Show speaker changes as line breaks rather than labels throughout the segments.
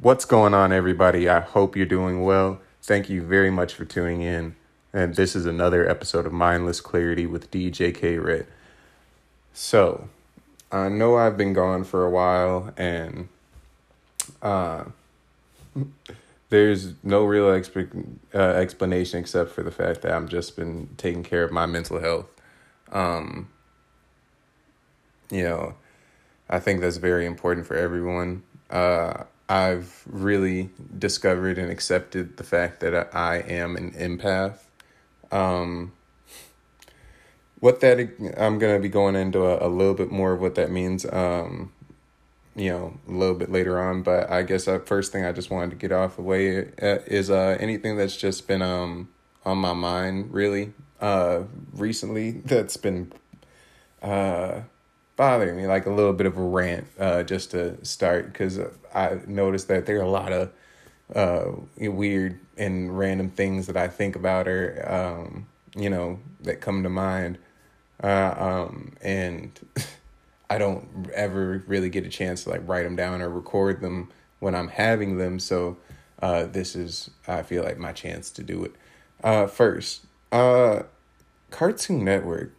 What's going on, everybody? I hope you're doing well. Thank you very much for tuning in. And this is another episode of Mindless Clarity with DJ K Red. So, I know I've been gone for a while, and uh, there's no real exp- uh, explanation except for the fact that I've just been taking care of my mental health. Um, you know, I think that's very important for everyone. Uh, I've really discovered and accepted the fact that I am an empath. Um, what that I'm gonna be going into a, a little bit more of what that means. Um, you know, a little bit later on, but I guess the first thing I just wanted to get off the way uh, is uh anything that's just been um on my mind really uh recently that's been uh bothering me, like a little bit of a rant, uh, just to start, because I noticed that there are a lot of uh, weird and random things that I think about or, um, you know, that come to mind. Uh, um, and I don't ever really get a chance to like write them down or record them when I'm having them. So uh, this is, I feel like, my chance to do it. Uh, first, uh, Cartoon Network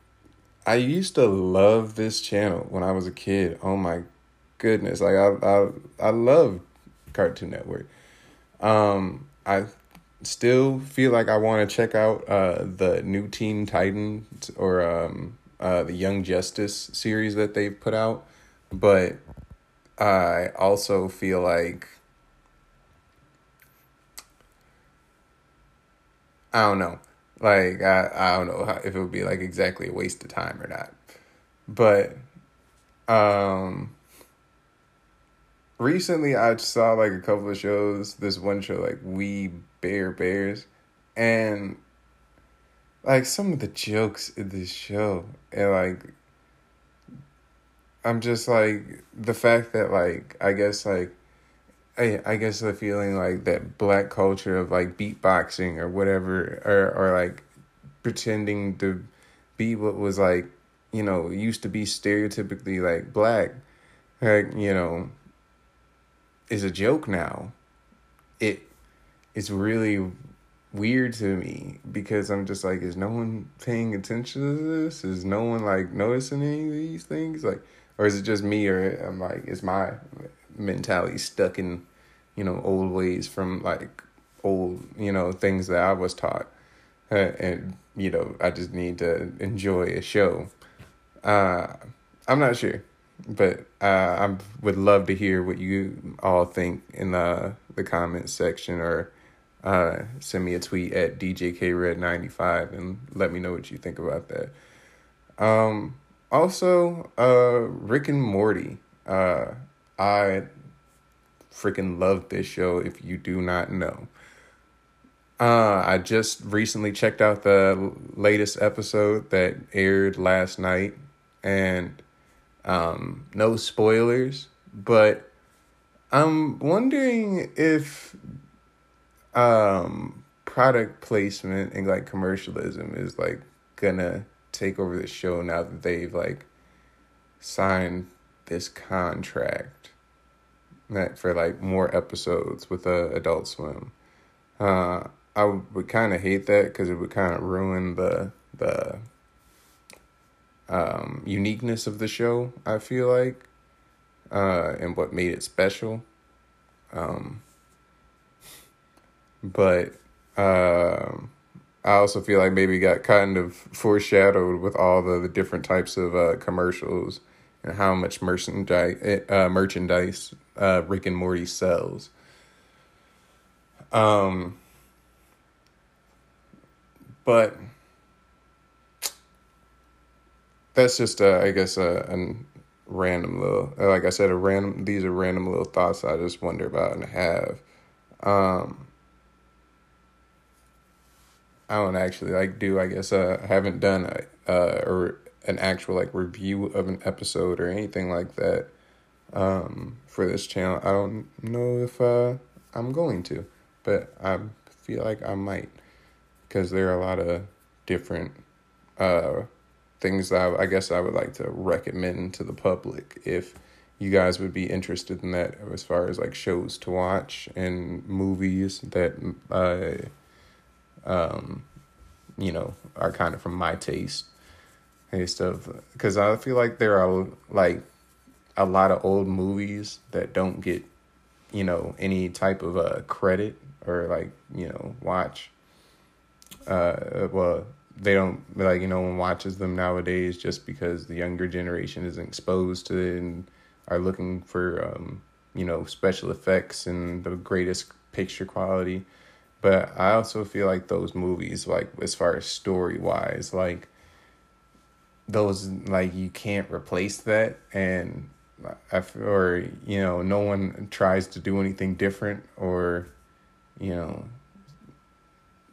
I used to love this channel when I was a kid. Oh my goodness. Like I I I love Cartoon Network. Um I still feel like I want to check out uh the new Teen Titans or um uh the Young Justice series that they've put out, but I also feel like I don't know. Like I, I don't know how, if it would be like exactly a waste of time or not. But um recently I saw like a couple of shows, this one show like We Bare Bears and like some of the jokes in this show and like I'm just like the fact that like I guess like I I guess the feeling like that black culture of like beatboxing or whatever or or like pretending to be what was like you know used to be stereotypically like black like you know is a joke now. It it's really weird to me because I'm just like is no one paying attention to this? Is no one like noticing any of these things? Like or is it just me or I'm like is my mentality stuck in you know old ways from like old you know things that I was taught uh, and you know I just need to enjoy a show. Uh, I'm not sure, but uh, I would love to hear what you all think in the the comments section or uh, send me a tweet at djkred95 and let me know what you think about that. Um, also, uh, Rick and Morty. Uh, I freaking love this show if you do not know. Uh, I just recently checked out the latest episode that aired last night, and um, no spoilers, but I'm wondering if um, product placement and like commercialism is like gonna take over the show now that they've like signed this contract that for like more episodes with uh, Adult Swim. Uh, I would kind of hate that because it would kind of ruin the the um, uniqueness of the show. I feel like, uh, and what made it special. Um, but uh, I also feel like maybe got kind of foreshadowed with all the, the different types of uh, commercials and how much merchandise uh, merchandise uh, Rick and Morty sells. Um, but that's just uh, I guess a, random little like I said a random these are random little thoughts I just wonder about and have. Um, I don't actually like do I guess uh, I haven't done a or an actual like review of an episode or anything like that um, for this channel. I don't know if uh, I'm going to, but I feel like I might because there are a lot of different uh, things that I, I, guess I would like to recommend to the public if you guys would be interested in that as far as like shows to watch and movies that uh um you know are kind of from my taste and stuff because I feel like there are like a lot of old movies that don't get you know any type of uh credit or like you know watch. Uh well they don't like you know one watches them nowadays just because the younger generation isn't exposed to it and are looking for um you know special effects and the greatest picture quality. But i also feel like those movies like as far as story wise like those like you can't replace that and I, or you know no one tries to do anything different or you know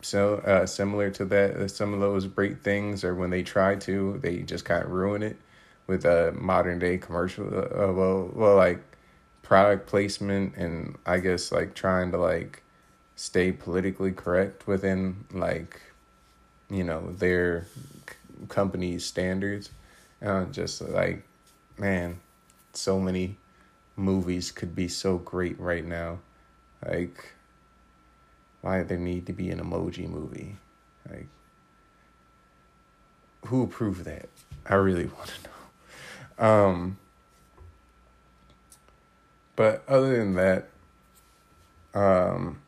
so uh, similar to that uh, some of those great things or when they try to they just kind of ruin it with a modern day commercial uh, well well like product placement and i guess like trying to like stay politically correct within like you know their company's standards. And just like man so many movies could be so great right now. Like why there need to be an emoji movie? Like who approved that? I really want to know. Um but other than that um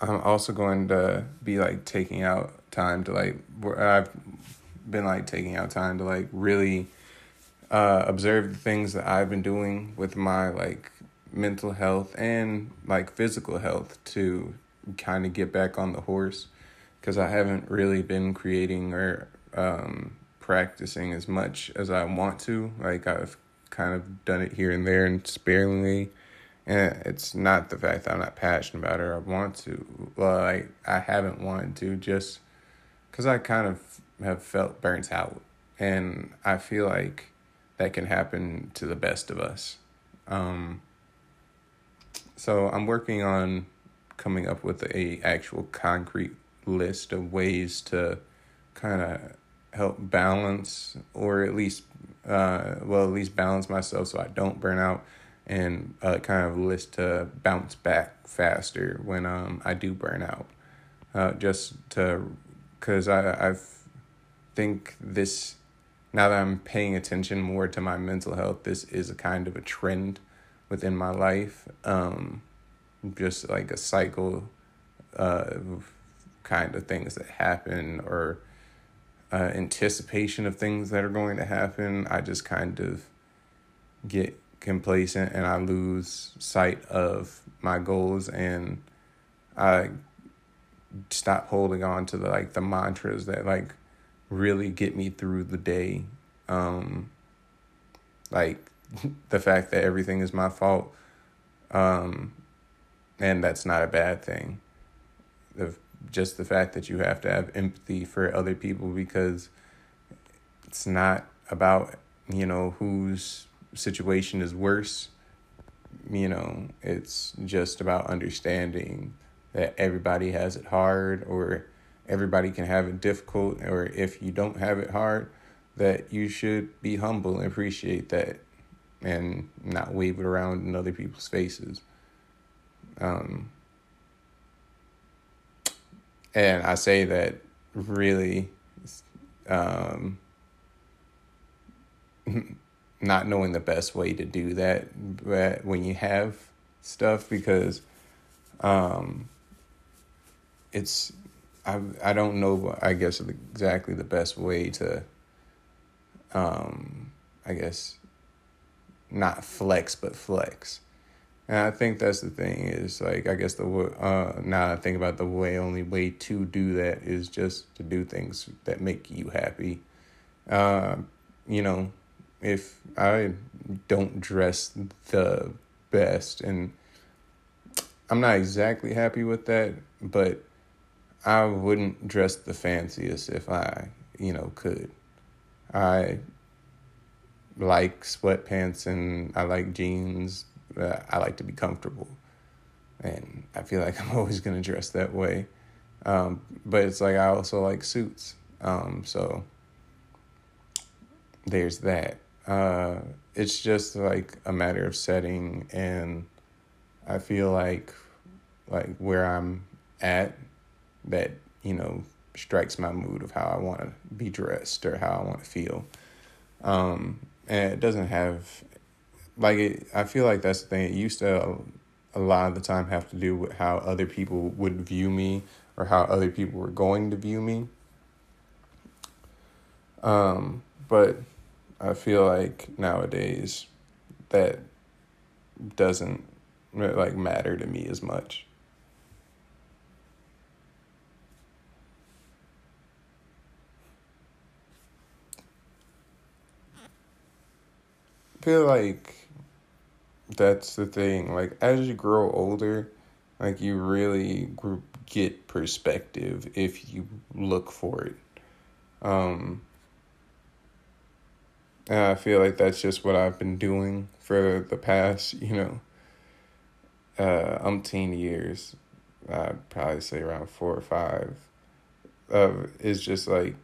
i'm also going to be like taking out time to like i've been like taking out time to like really uh observe the things that i've been doing with my like mental health and like physical health to kind of get back on the horse because I haven't really been creating or um, practicing as much as I want to. Like I've kind of done it here and there and sparingly. And it's not the fact that I'm not passionate about it or I want to. I, I haven't wanted to just because I kind of have felt burnt out. And I feel like that can happen to the best of us. Um, so I'm working on coming up with a actual concrete list of ways to kind of help balance or at least uh well at least balance myself so I don't burn out and kind of list to bounce back faster when um I do burn out uh just to cuz I I think this now that I'm paying attention more to my mental health this is a kind of a trend within my life. Um, just like a cycle of kind of things that happen or uh, anticipation of things that are going to happen. I just kind of get complacent and I lose sight of my goals and I stop holding on to the like the mantras that like really get me through the day. Um, like the fact that everything is my fault. Um, and that's not a bad thing. The, just the fact that you have to have empathy for other people because it's not about, you know, whose situation is worse. You know, it's just about understanding that everybody has it hard or everybody can have it difficult or if you don't have it hard that you should be humble and appreciate that and not wave it around in other people's faces. Um, and I say that really um, not knowing the best way to do that but when you have stuff because um, it's I I don't know I guess exactly the best way to um, I guess not flex but flex. And i think that's the thing is like i guess the uh now i think about the way only way to do that is just to do things that make you happy. Uh you know if i don't dress the best and i'm not exactly happy with that but i wouldn't dress the fanciest if i you know could i like sweatpants and I like jeans. I like to be comfortable. And I feel like I'm always going to dress that way. Um, but it's like I also like suits. Um, so there's that. uh, it's just like a matter of setting, and I feel like like where I'm at that you know strikes my mood of how I want to be dressed or how I want to feel. Um, and it doesn't have like it. I feel like that's the thing. It used to a lot of the time have to do with how other people would view me or how other people were going to view me. Um, but I feel like nowadays that doesn't like matter to me as much. Feel like that's the thing. Like as you grow older, like you really get perspective if you look for it. Um and I feel like that's just what I've been doing for the past, you know, uh umpteen years. I'd probably say around four or five. Uh, is just like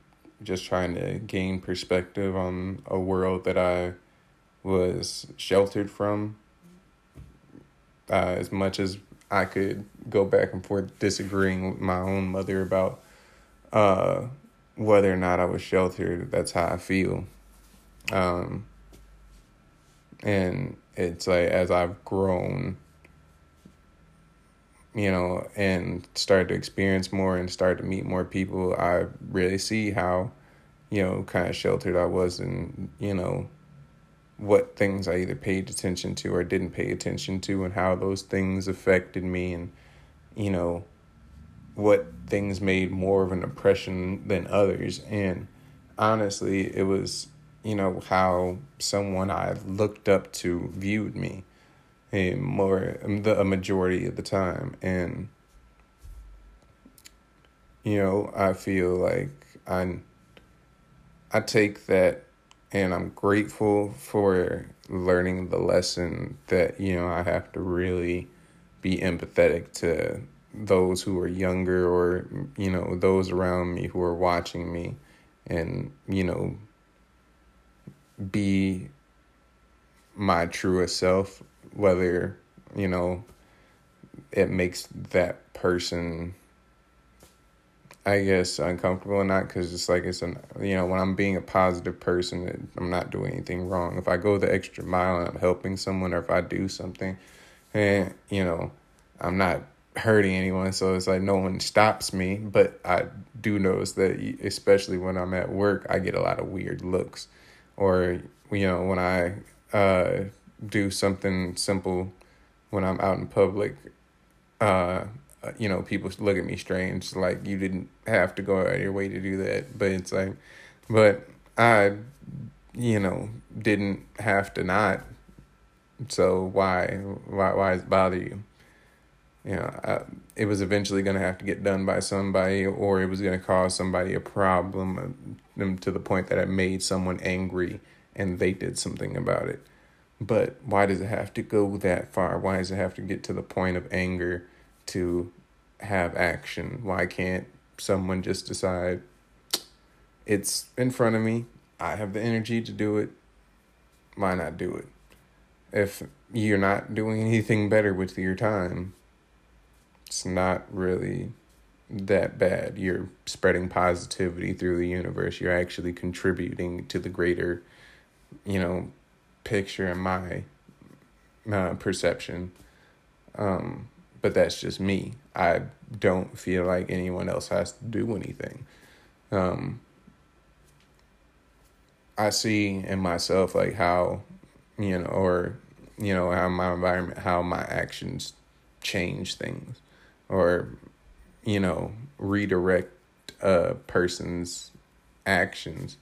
just trying to gain perspective on a world that I was sheltered from. Uh, as much as I could go back and forth disagreeing with my own mother about uh, whether or not I was sheltered, that's how I feel. Um, and it's like as I've grown, you know, and started to experience more and started to meet more people, I really see how, you know, kind of sheltered I was and, you know, what things I either paid attention to or didn't pay attention to, and how those things affected me, and you know, what things made more of an impression than others. And honestly, it was, you know, how someone I looked up to viewed me a more the a majority of the time and you know i feel like i i take that and I'm grateful for learning the lesson that you know I have to really be empathetic to those who are younger or you know those around me who are watching me and you know be my truest self whether you know it makes that person I guess uncomfortable or not because it's like it's an you know when I'm being a positive person I'm not doing anything wrong. If I go the extra mile and I'm helping someone or if I do something and you know I'm not hurting anyone. So it's like no one stops me but I do notice that especially when I'm at work I get a lot of weird looks. Or you know when I uh, do something simple when I'm out in public uh, you know, people look at me strange, like you didn't have to go out of your way to do that. But it's like, but I, you know, didn't have to not. So why, why, why bother you? You know, I, it was eventually going to have to get done by somebody, or it was going to cause somebody a problem um, to the point that it made someone angry and they did something about it. But why does it have to go that far? Why does it have to get to the point of anger? To have action? Why can't someone just decide it's in front of me? I have the energy to do it. Why not do it? If you're not doing anything better with your time, it's not really that bad. You're spreading positivity through the universe. You're actually contributing to the greater, you know, picture in my uh, perception. Um, but that's just me. I don't feel like anyone else has to do anything. Um, I see in myself like how, you know, or, you know, how my environment, how my actions change things or, you know, redirect a person's actions.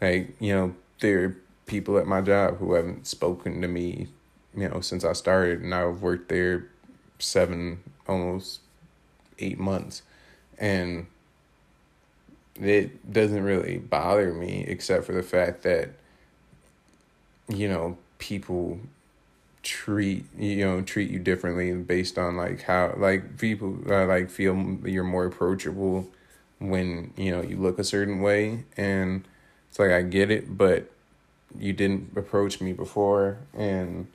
Like, you know, there are people at my job who haven't spoken to me, you know, since I started and I've worked there seven, almost eight months. And it doesn't really bother me except for the fact that, you know, people treat you know treat you differently based on like how like people uh, like feel you're more approachable when you know you look a certain way and it's like I get it but you didn't approach me before and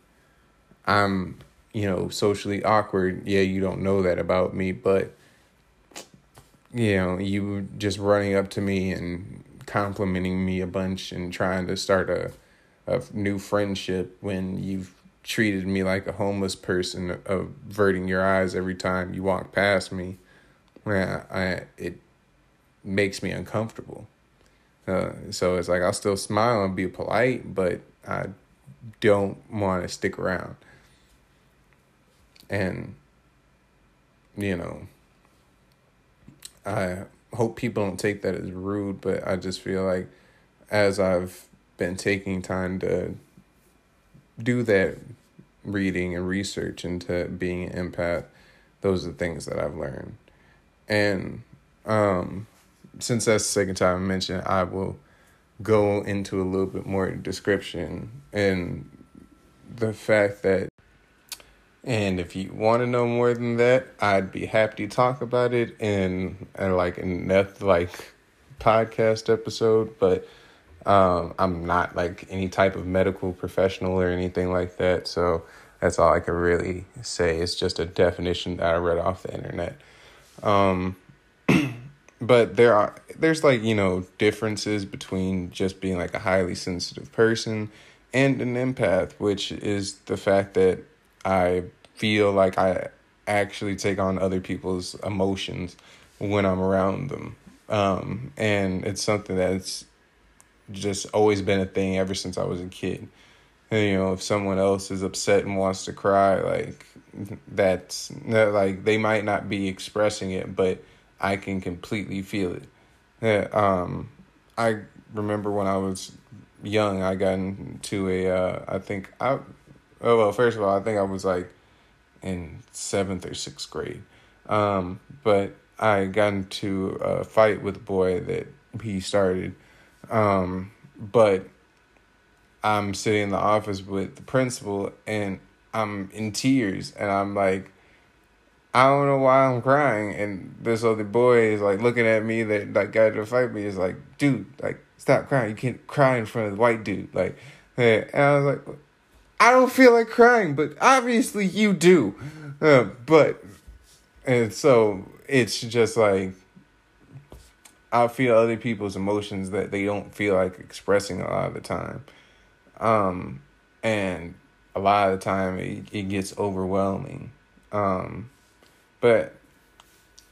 I'm, you know, socially awkward. Yeah, you don't know that about me, but you know, you just running up to me and complimenting me a bunch and trying to start a a new friendship when you've treated me like a homeless person, averting your eyes every time you walk past me. Yeah, I it makes me uncomfortable. Uh, so it's like I'll still smile and be polite, but I don't want to stick around. And you know, I hope people don't take that as rude, but I just feel like as I've been taking time to do that reading and research into being an empath, those are the things that I've learned. And um, since that's the second time I mentioned, I will go into a little bit more description and the fact that and if you want to know more than that, I'd be happy to talk about it in, in like another like podcast episode. But um, I'm not like any type of medical professional or anything like that. So that's all I can really say. It's just a definition that I read off the internet. Um, but there are there's like you know differences between just being like a highly sensitive person and an empath, which is the fact that I feel like I actually take on other people's emotions when I'm around them. Um, and it's something that's just always been a thing ever since I was a kid. And, you know, if someone else is upset and wants to cry, like that's like they might not be expressing it, but I can completely feel it. Yeah, um, I remember when I was young, I got into a, uh, I think I, oh well, first of all, I think I was like in seventh or sixth grade. Um, but I got into a fight with a boy that he started. Um, but I'm sitting in the office with the principal and I'm in tears and I'm like, I don't know why I'm crying. And this other boy is like looking at me that like got to fight me is like, dude, like stop crying. You can't cry in front of the white dude. Like, and I was like, I don't feel like crying, but obviously you do. Uh, but, and so it's just like, I feel other people's emotions that they don't feel like expressing a lot of the time. Um, and a lot of the time it, it gets overwhelming. Um, but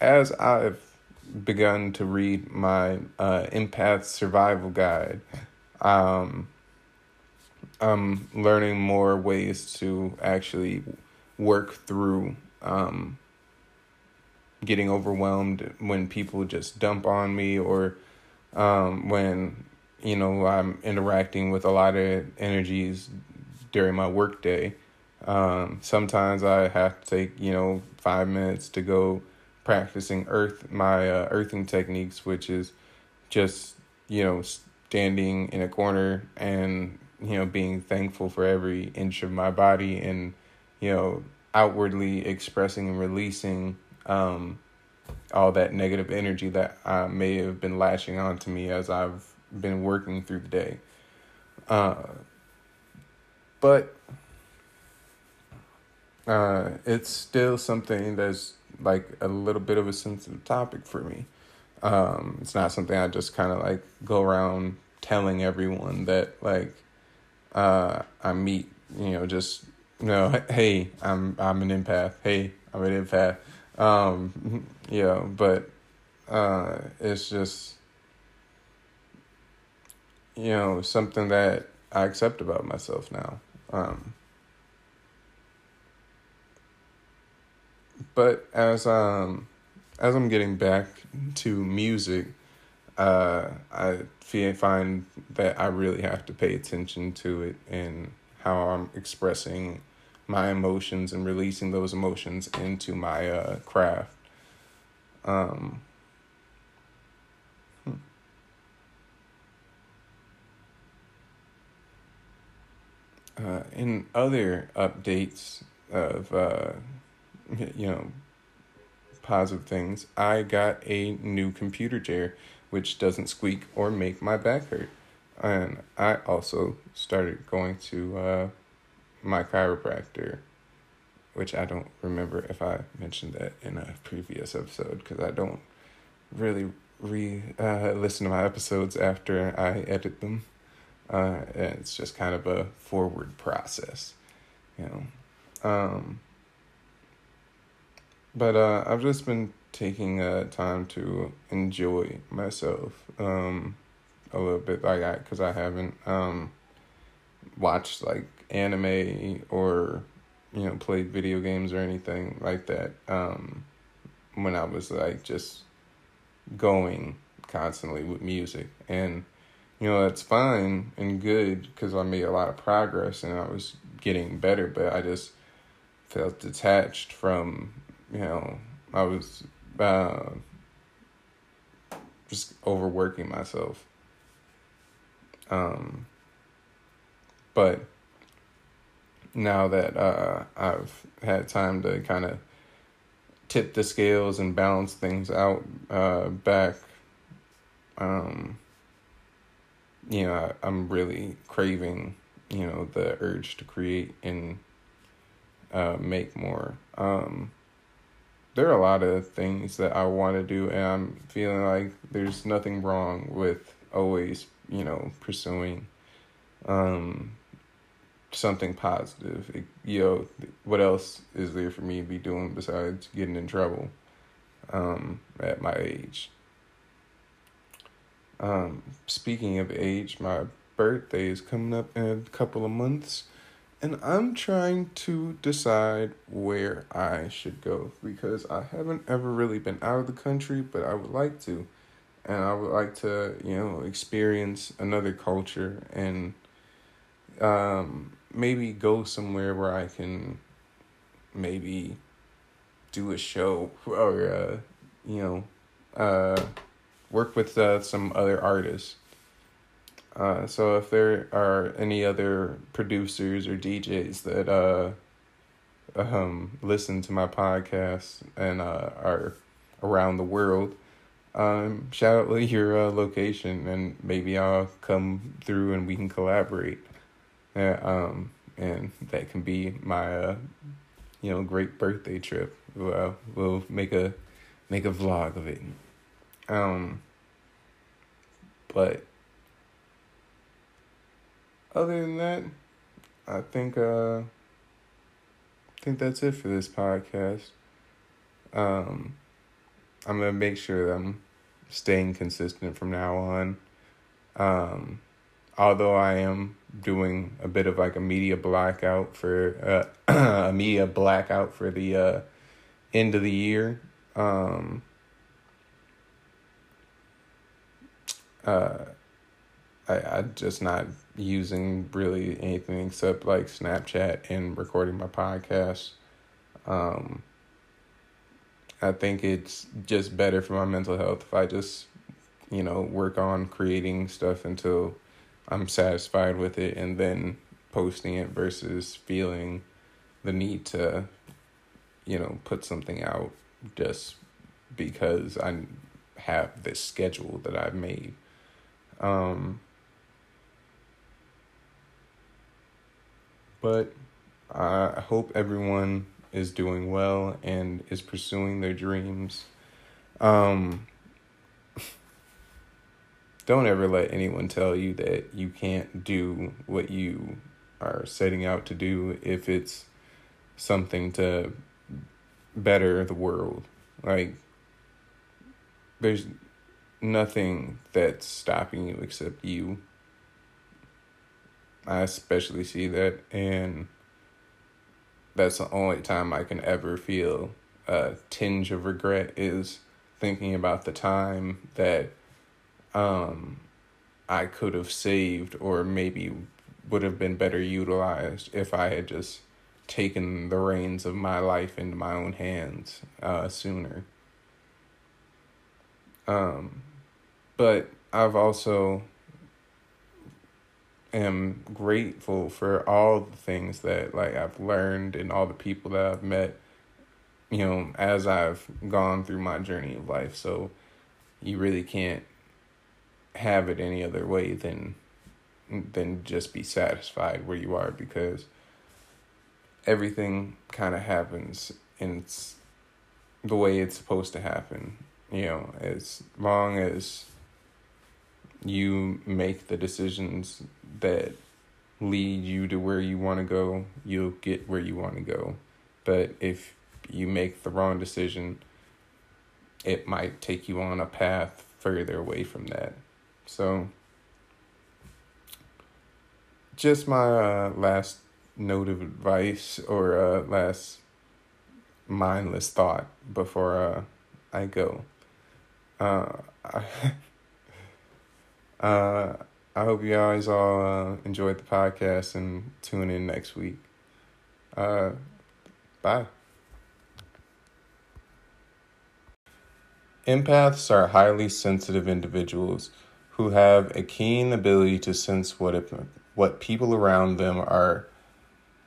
as I've begun to read my uh, empath survival guide, um, I'm learning more ways to actually work through um, getting overwhelmed when people just dump on me or um, when you know I'm interacting with a lot of energies during my workday. Um, sometimes I have to take you know five minutes to go practicing earth my uh, earthing techniques, which is just you know standing in a corner and you know, being thankful for every inch of my body and, you know, outwardly expressing and releasing um, all that negative energy that uh, may have been lashing onto me as I've been working through the day. Uh, but uh, it's still something that's like a little bit of a sensitive topic for me. Um, it's not something I just kind of like go around telling everyone that like uh, I meet, you know, just you know, hey, I'm I'm an empath. Hey, I'm an empath. Um, you know, but uh, it's just you know something that I accept about myself now. Um, but as um as I'm getting back to music, uh, I find that I really have to pay attention to it and how I'm expressing my emotions and releasing those emotions into my uh, craft. Um, hmm. uh, in other updates of, uh, you know, positive things, I got a new computer chair which doesn't squeak or make my back hurt. And I also started going to uh, my chiropractor, which I don't remember if I mentioned that in a previous episode because I don't really re uh, listen to my episodes after I edit them. Uh, it's just kind of a forward process, you know. Um, but uh, I've just been taking uh, time to enjoy myself um, a little bit, like I, because I haven't um, watched like anime or you know played video games or anything like that um, when I was like just going constantly with music. And you know that's fine and good because I made a lot of progress and I was getting better but I just felt detached from you know I was uh, just overworking myself um but now that uh, I've had time to kind of tip the scales and balance things out uh, back, um, you know, I, I'm really craving, you know, the urge to create and uh, make more. Um, there are a lot of things that I want to do, and I'm feeling like there's nothing wrong with always, you know, pursuing um, something positive. It, you know, what else is there for me to be doing besides getting in trouble um, at my age? Um, speaking of age, my birthday is coming up in a couple of months, and I'm trying to decide where I should go because I haven't ever really been out of the country, but I would like to. And I would like to, you know, experience another culture and um, maybe go somewhere where I can maybe do a show or uh, you know uh, work with uh, some other artists. Uh, so if there are any other producers or DJs that uh, um, listen to my podcast and uh, are around the world, um, shout out your uh, location and maybe I'll come through and we can collaborate. Yeah, um, and that can be my, uh, you know, great birthday trip. Well, we'll make a make a vlog of it. Um, but other than that, I think uh, I think that's it for this podcast. Um, I'm gonna make sure that I'm staying consistent from now on. Um, although I am doing a bit of like a media blackout for uh, a media blackout for the uh, end of the year. Um, uh, I I just not using really anything except like Snapchat and recording my podcast. Um, I think it's just better for my mental health if I just, you know, work on creating stuff until I'm satisfied with it and then posting it versus feeling the need to, you know, put something out just because I have this schedule that I've made. Um, but I hope everyone is doing well and is pursuing their dreams. Um, don't ever let anyone tell you that you can't do what you are setting out to do if it's something to better the world. Like, there's nothing that's stopping you except you. I especially see that, and that's the only time I can ever feel a tinge of regret is thinking about the time that um, I could have saved or maybe would have been better utilized if I had just taken the reins of my life into my own hands uh, sooner. Um, but I've also am grateful for all the things that like I've learned and all the people that I've met, you know, as I've gone through my journey of life. So you really can't have it any other way than than just be satisfied where you are because everything kind of happens and it's the way it's supposed to happen. You know, as long as you make the decisions that lead you to where you want to go, you'll get where you want to go. But if you make the wrong decision, it might take you on a path further away from that. So, just my uh, last note of advice or uh, last mindless thought before uh, I go. Uh, I, uh, I hope you guys all uh, enjoyed the podcast and tune in next week. Uh, bye. Empaths are highly sensitive individuals who have a keen ability to sense what it, what people around them are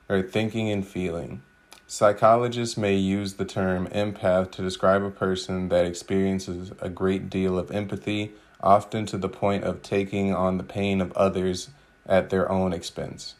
are thinking and feeling. Psychologists may use the term empath to describe a person that experiences a great deal of empathy, often to the point of taking on the pain of others at their own expense.